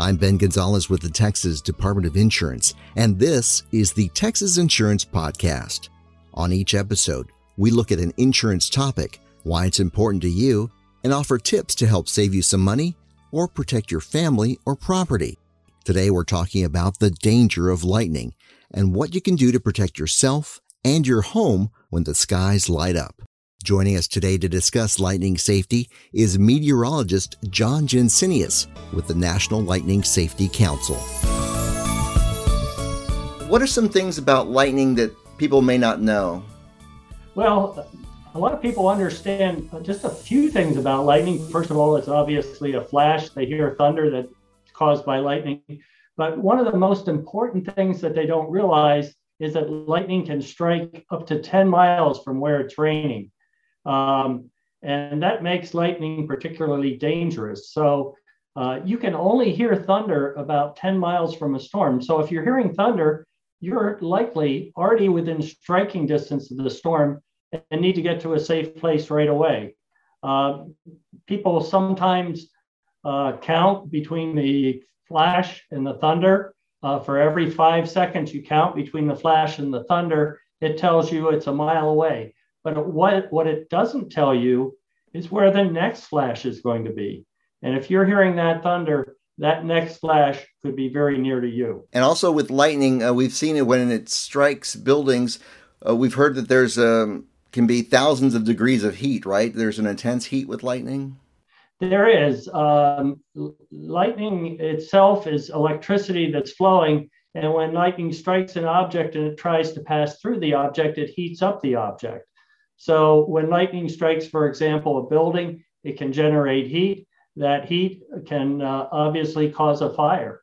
I'm Ben Gonzalez with the Texas Department of Insurance, and this is the Texas Insurance Podcast. On each episode, we look at an insurance topic, why it's important to you, and offer tips to help save you some money or protect your family or property. Today, we're talking about the danger of lightning and what you can do to protect yourself and your home when the skies light up. Joining us today to discuss lightning safety is meteorologist John Jensenius with the National Lightning Safety Council. What are some things about lightning that people may not know? Well, a lot of people understand just a few things about lightning. First of all, it's obviously a flash. They hear thunder that's caused by lightning. But one of the most important things that they don't realize is that lightning can strike up to 10 miles from where it's raining. Um, and that makes lightning particularly dangerous. So uh, you can only hear thunder about 10 miles from a storm. So if you're hearing thunder, you're likely already within striking distance of the storm and need to get to a safe place right away. Uh, people sometimes uh, count between the flash and the thunder. Uh, for every five seconds you count between the flash and the thunder, it tells you it's a mile away. But what, what it doesn't tell you is where the next flash is going to be. And if you're hearing that thunder, that next flash could be very near to you. And also with lightning, uh, we've seen it when it strikes buildings. Uh, we've heard that there's um, can be thousands of degrees of heat, right? There's an intense heat with lightning. There is. Um, lightning itself is electricity that's flowing. And when lightning strikes an object and it tries to pass through the object, it heats up the object. So when lightning strikes, for example, a building, it can generate heat. That heat can uh, obviously cause a fire.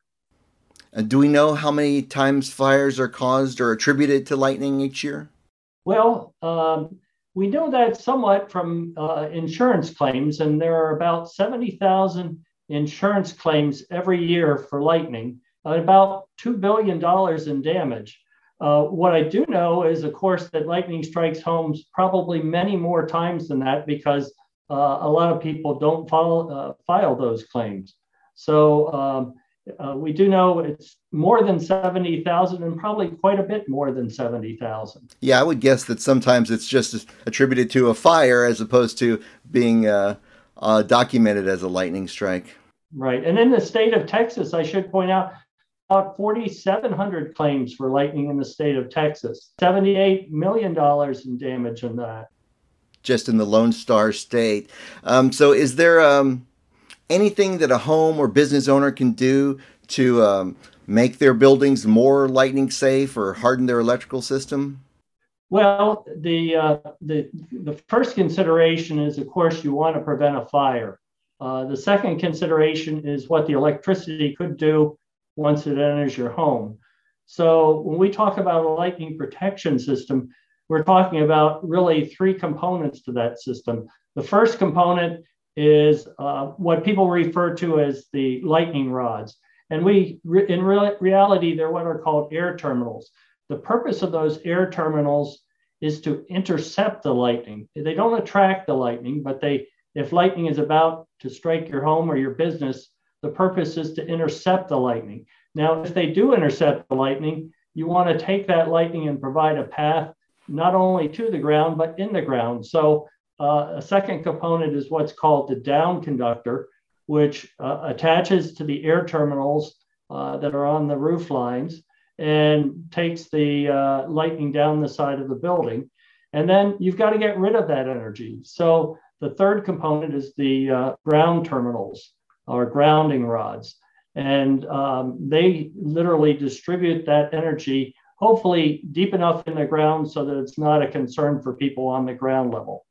And do we know how many times fires are caused or attributed to lightning each year? Well, um, we know that somewhat from uh, insurance claims, and there are about 70,000 insurance claims every year for lightning, about $2 billion in damage. Uh, what I do know is, of course, that lightning strikes homes probably many more times than that because uh, a lot of people don't follow, uh, file those claims. So um, uh, we do know it's more than 70,000 and probably quite a bit more than 70,000. Yeah, I would guess that sometimes it's just attributed to a fire as opposed to being uh, documented as a lightning strike. Right. And in the state of Texas, I should point out, about 4,700 claims for lightning in the state of Texas, $78 million in damage in that. Just in the Lone Star State. Um, so, is there um, anything that a home or business owner can do to um, make their buildings more lightning safe or harden their electrical system? Well, the, uh, the, the first consideration is, of course, you want to prevent a fire. Uh, the second consideration is what the electricity could do once it enters your home. So when we talk about a lightning protection system, we're talking about really three components to that system. The first component is uh, what people refer to as the lightning rods. And we, in re- reality, they're what are called air terminals. The purpose of those air terminals is to intercept the lightning. They don't attract the lightning, but they, if lightning is about to strike your home or your business, the purpose is to intercept the lightning. Now, if they do intercept the lightning, you want to take that lightning and provide a path not only to the ground, but in the ground. So, uh, a second component is what's called the down conductor, which uh, attaches to the air terminals uh, that are on the roof lines and takes the uh, lightning down the side of the building. And then you've got to get rid of that energy. So, the third component is the uh, ground terminals or grounding rods. And um, they literally distribute that energy, hopefully deep enough in the ground so that it's not a concern for people on the ground level.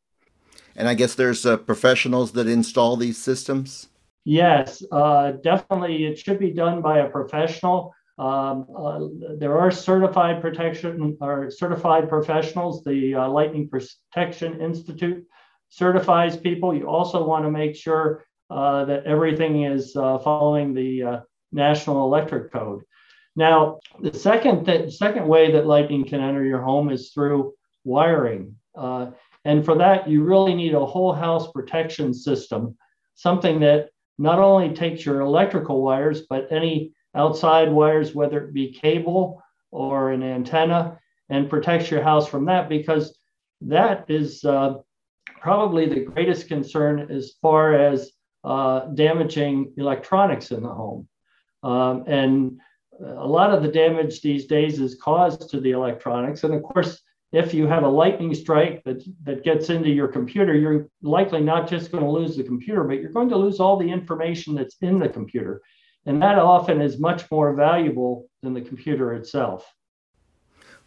And I guess there's uh, professionals that install these systems? Yes, uh, definitely. It should be done by a professional. Um, uh, there are certified protection or certified professionals. The uh, Lightning Protection Institute certifies people. You also want to make sure uh, that everything is uh, following the uh, National Electric Code. Now, the second th- second way that lightning can enter your home is through wiring, uh, and for that you really need a whole house protection system, something that not only takes your electrical wires, but any outside wires, whether it be cable or an antenna, and protects your house from that because that is uh, probably the greatest concern as far as uh, damaging electronics in the home. Um, and a lot of the damage these days is caused to the electronics. And of course, if you have a lightning strike that, that gets into your computer, you're likely not just going to lose the computer, but you're going to lose all the information that's in the computer. And that often is much more valuable than the computer itself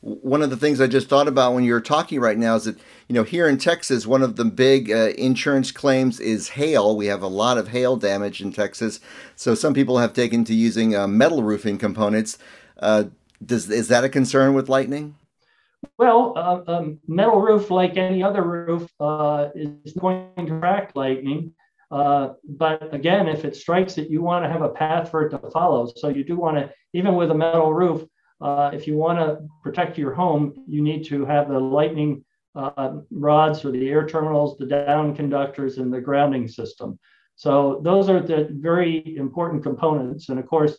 one of the things I just thought about when you were talking right now is that you know here in Texas, one of the big uh, insurance claims is hail. We have a lot of hail damage in Texas, so some people have taken to using uh, metal roofing components. Uh, does is that a concern with lightning? Well, uh, um, metal roof, like any other roof, uh, is going to attract lightning. Uh, but again, if it strikes it, you want to have a path for it to follow. So you do want to, even with a metal roof, uh, if you want to protect your home, you need to have the lightning uh, rods or the air terminals, the down conductors, and the grounding system. So those are the very important components. And of course,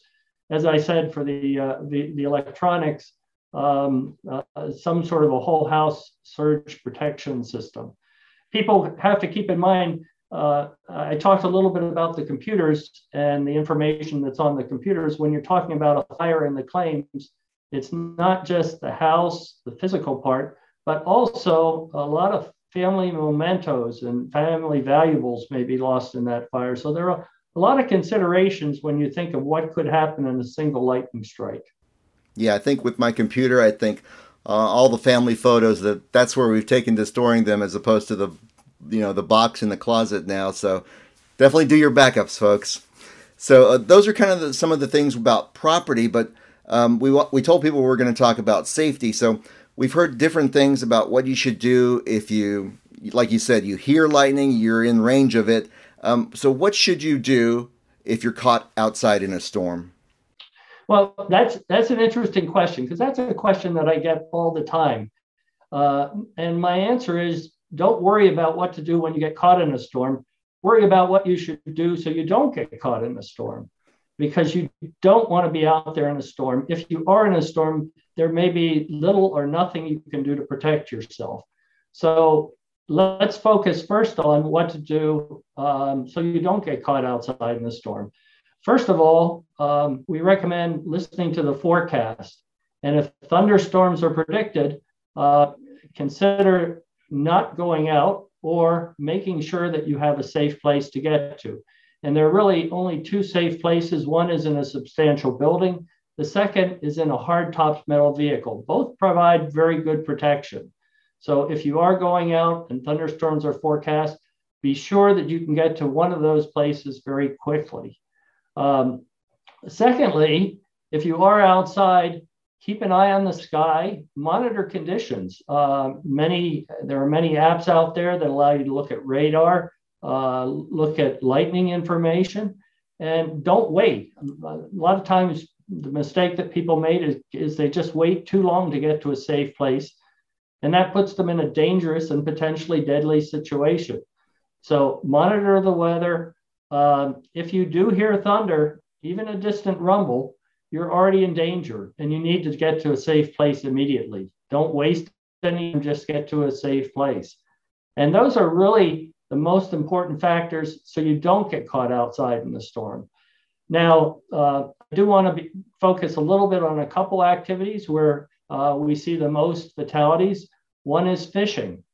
as I said, for the uh, the, the, electronics, um, uh, some sort of a whole house surge protection system. People have to keep in mind. Uh, I talked a little bit about the computers and the information that's on the computers. When you're talking about a fire in the claims, it's not just the house, the physical part, but also a lot of family mementos and family valuables may be lost in that fire. So there are a lot of considerations when you think of what could happen in a single lightning strike. Yeah, I think with my computer, I think uh, all the family photos that that's where we've taken to storing them as opposed to the you know the box in the closet now. So definitely do your backups, folks. So uh, those are kind of the, some of the things about property, but um, we we told people we are going to talk about safety. So we've heard different things about what you should do if you, like you said, you hear lightning, you're in range of it. Um, so what should you do if you're caught outside in a storm? Well, that's that's an interesting question because that's a question that I get all the time, uh, and my answer is don't worry about what to do when you get caught in a storm. Worry about what you should do so you don't get caught in a storm because you don't want to be out there in a storm. If you are in a storm, there may be little or nothing you can do to protect yourself. So let's focus first on what to do um, so you don't get caught outside in the storm. First of all, um, we recommend listening to the forecast. And if thunderstorms are predicted, uh, consider not going out or making sure that you have a safe place to get to. And there are really only two safe places. One is in a substantial building. The second is in a hard topped metal vehicle. Both provide very good protection. So if you are going out and thunderstorms are forecast, be sure that you can get to one of those places very quickly. Um, secondly, if you are outside, keep an eye on the sky, monitor conditions. Uh, many there are many apps out there that allow you to look at radar uh, look at lightning information, and don't wait. A lot of times, the mistake that people made is, is they just wait too long to get to a safe place, and that puts them in a dangerous and potentially deadly situation. So, monitor the weather. Um, if you do hear thunder, even a distant rumble, you're already in danger and you need to get to a safe place immediately. Don't waste any, just get to a safe place. And those are really the most important factors so you don't get caught outside in the storm. Now, uh, I do want to focus a little bit on a couple activities where uh, we see the most fatalities. One is fishing.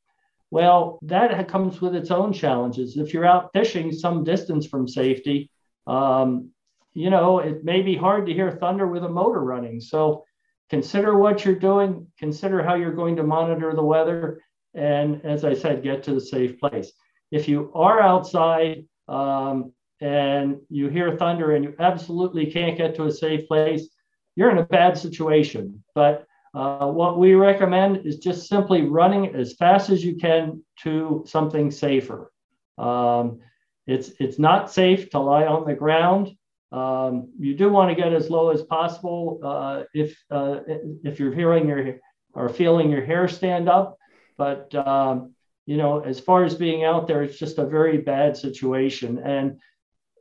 Well, that comes with its own challenges. If you're out fishing some distance from safety, um, you know, it may be hard to hear thunder with a motor running. So consider what you're doing, consider how you're going to monitor the weather, and as I said, get to the safe place if you are outside um, and you hear thunder and you absolutely can't get to a safe place, you're in a bad situation. But uh, what we recommend is just simply running as fast as you can to something safer. Um, it's, it's not safe to lie on the ground. Um, you do want to get as low as possible uh, if, uh, if you're hearing your or feeling your hair stand up. But um, you know, as far as being out there, it's just a very bad situation. And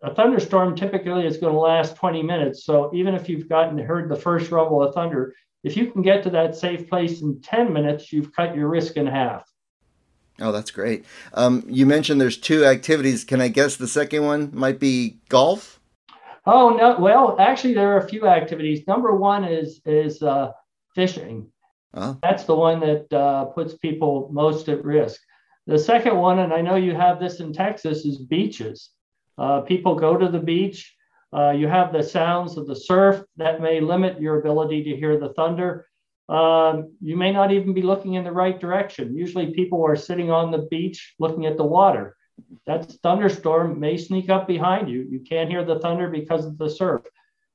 a thunderstorm typically is going to last 20 minutes. So even if you've gotten heard the first rumble of thunder, if you can get to that safe place in 10 minutes, you've cut your risk in half. Oh, that's great. Um, you mentioned there's two activities. Can I guess the second one might be golf? Oh no. Well, actually, there are a few activities. Number one is is uh, fishing. Uh-huh. That's the one that uh, puts people most at risk. The second one, and I know you have this in Texas, is beaches. Uh, people go to the beach. Uh, you have the sounds of the surf that may limit your ability to hear the thunder. Um, you may not even be looking in the right direction. Usually, people are sitting on the beach looking at the water. That thunderstorm may sneak up behind you. You can't hear the thunder because of the surf.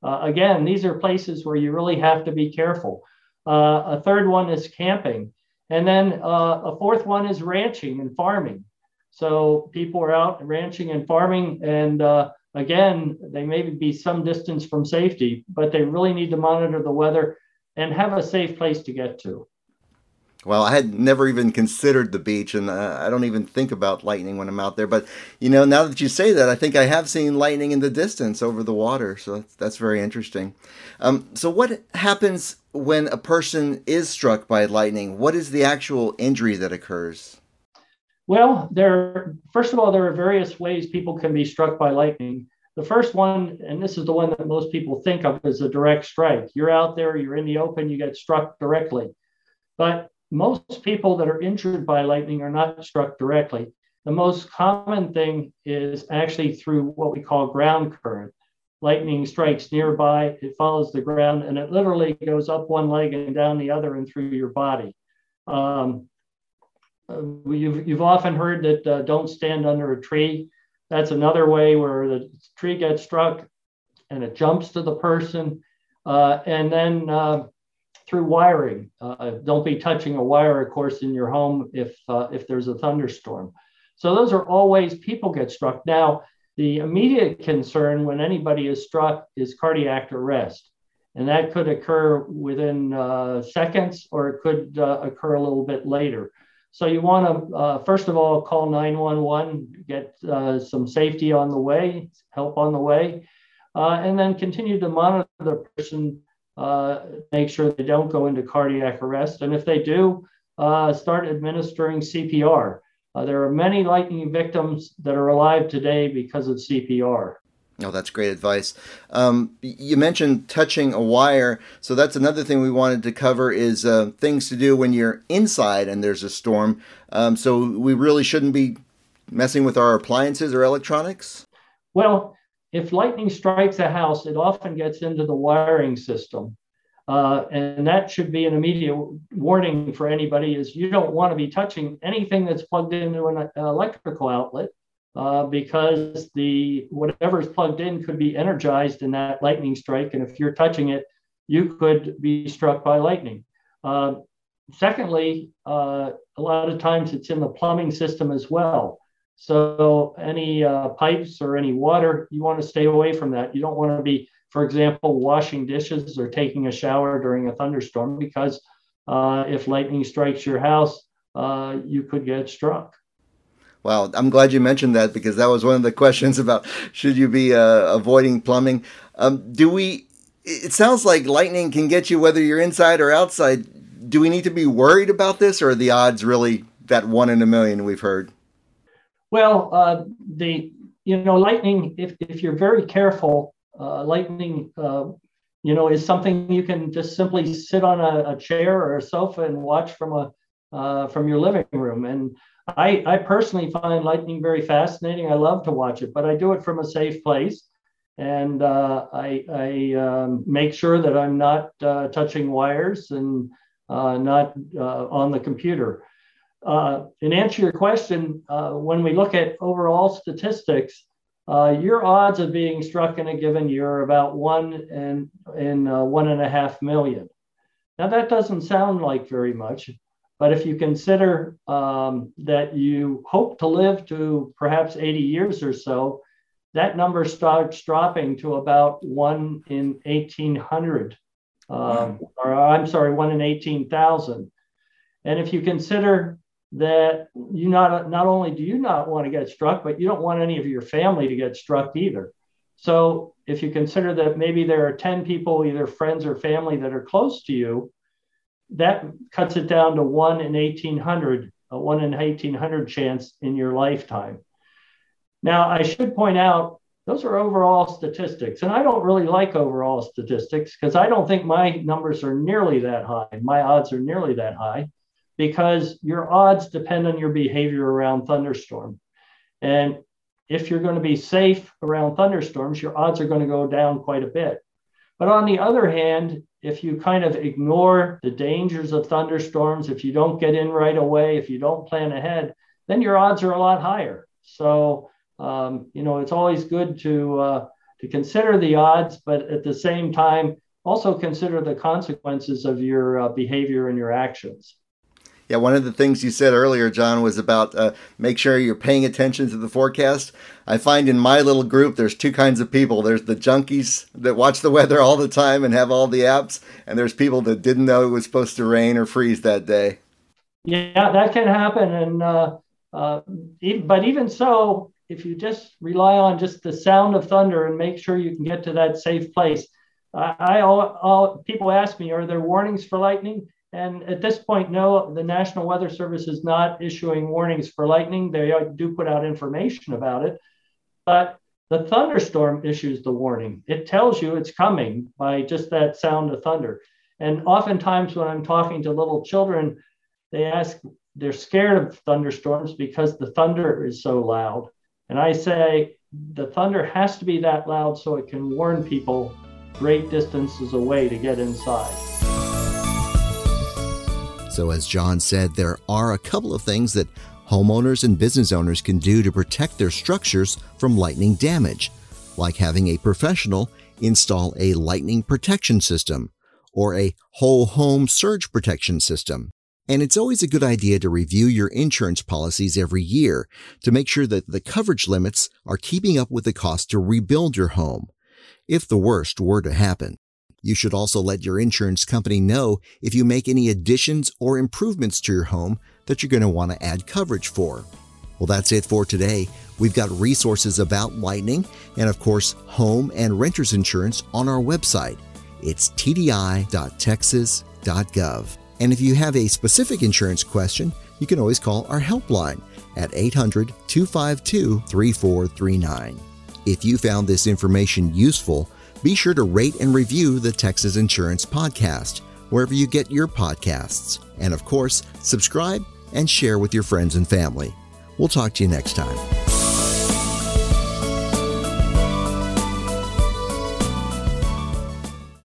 Uh, again, these are places where you really have to be careful. Uh, a third one is camping. And then uh, a fourth one is ranching and farming. So people are out ranching and farming, and uh, again, they may be some distance from safety, but they really need to monitor the weather and have a safe place to get to. Well, I had never even considered the beach, and uh, I don't even think about lightning when I'm out there. But you know, now that you say that, I think I have seen lightning in the distance over the water. So that's, that's very interesting. Um, so, what happens when a person is struck by lightning? What is the actual injury that occurs? Well, there. First of all, there are various ways people can be struck by lightning. The first one, and this is the one that most people think of, is a direct strike. You're out there, you're in the open, you get struck directly. But most people that are injured by lightning are not struck directly. The most common thing is actually through what we call ground current. Lightning strikes nearby, it follows the ground, and it literally goes up one leg and down the other and through your body. Um, uh, you've, you've often heard that uh, don't stand under a tree. That's another way where the tree gets struck and it jumps to the person. Uh, and then uh, through wiring. Uh, don't be touching a wire, of course, in your home if uh, if there's a thunderstorm. So those are all ways people get struck. Now, the immediate concern when anybody is struck is cardiac arrest, and that could occur within uh, seconds or it could uh, occur a little bit later. So you want to uh, first of all call 911, get uh, some safety on the way, help on the way, and then continue to monitor the person uh, make sure they don't go into cardiac arrest. And if they do, uh, start administering CPR. Uh, there are many lightning victims that are alive today because of CPR. Oh, that's great advice. Um, you mentioned touching a wire, so that's another thing we wanted to cover is uh, things to do when you're inside and there's a storm. Um, so we really shouldn't be messing with our appliances or electronics. Well, if lightning strikes a house, it often gets into the wiring system. Uh, and that should be an immediate warning for anybody is you don't want to be touching anything that's plugged into an electrical outlet uh, because the whatever is plugged in could be energized in that lightning strike. And if you're touching it, you could be struck by lightning. Uh, secondly, uh, a lot of times it's in the plumbing system as well. So any uh, pipes or any water, you want to stay away from that. You don't want to be, for example, washing dishes or taking a shower during a thunderstorm because uh, if lightning strikes your house, uh, you could get struck. Wow, I'm glad you mentioned that because that was one of the questions about should you be uh, avoiding plumbing. Um, do we? It sounds like lightning can get you whether you're inside or outside. Do we need to be worried about this, or are the odds really that one in a million we've heard? Well, uh, the you know lightning. If if you're very careful, uh, lightning. Uh, you know, is something you can just simply sit on a, a chair or a sofa and watch from a uh, from your living room. And I, I personally find lightning very fascinating. I love to watch it, but I do it from a safe place, and uh, I, I um, make sure that I'm not uh, touching wires and uh, not uh, on the computer. Uh, in answer to your question, uh, when we look at overall statistics, uh, your odds of being struck in a given year are about one in, in uh, one and a half million. Now, that doesn't sound like very much, but if you consider um, that you hope to live to perhaps 80 years or so, that number starts dropping to about one in 1800, um, or I'm sorry, one in 18,000. And if you consider that you not not only do you not want to get struck, but you don't want any of your family to get struck either. So if you consider that maybe there are 10 people, either friends or family, that are close to you, that cuts it down to one in 1800, a one in 1800 chance in your lifetime. Now, I should point out those are overall statistics. And I don't really like overall statistics because I don't think my numbers are nearly that high. My odds are nearly that high because your odds depend on your behavior around thunderstorm. And if you're going to be safe around thunderstorms, your odds are going to go down quite a bit. But on the other hand, if you kind of ignore the dangers of thunderstorms, if you don't get in right away, if you don't plan ahead, then your odds are a lot higher. So um, you know, it's always good to uh, to consider the odds, but at the same time, also consider the consequences of your uh, behavior and your actions. Yeah, one of the things you said earlier, John, was about uh, make sure you're paying attention to the forecast. I find in my little group, there's two kinds of people. There's the junkies that watch the weather all the time and have all the apps, and there's people that didn't know it was supposed to rain or freeze that day. Yeah, that can happen, and uh, uh, but even so, if you just rely on just the sound of thunder and make sure you can get to that safe place. I, I all, all people ask me, are there warnings for lightning? And at this point, no, the National Weather Service is not issuing warnings for lightning. They uh, do put out information about it, but the thunderstorm issues the warning. It tells you it's coming by just that sound of thunder. And oftentimes, when I'm talking to little children, they ask, they're scared of thunderstorms because the thunder is so loud. And I say the thunder has to be that loud so it can warn people great distances away to get inside. So, as John said, there are a couple of things that homeowners and business owners can do to protect their structures from lightning damage, like having a professional install a lightning protection system or a whole home surge protection system. And it's always a good idea to review your insurance policies every year to make sure that the coverage limits are keeping up with the cost to rebuild your home. If the worst were to happen, you should also let your insurance company know if you make any additions or improvements to your home that you're going to want to add coverage for. Well, that's it for today. We've got resources about lightning and, of course, home and renters insurance on our website. It's tdi.texas.gov. And if you have a specific insurance question, you can always call our helpline at 800 252 3439. If you found this information useful, be sure to rate and review the Texas Insurance Podcast wherever you get your podcasts. And of course, subscribe and share with your friends and family. We'll talk to you next time.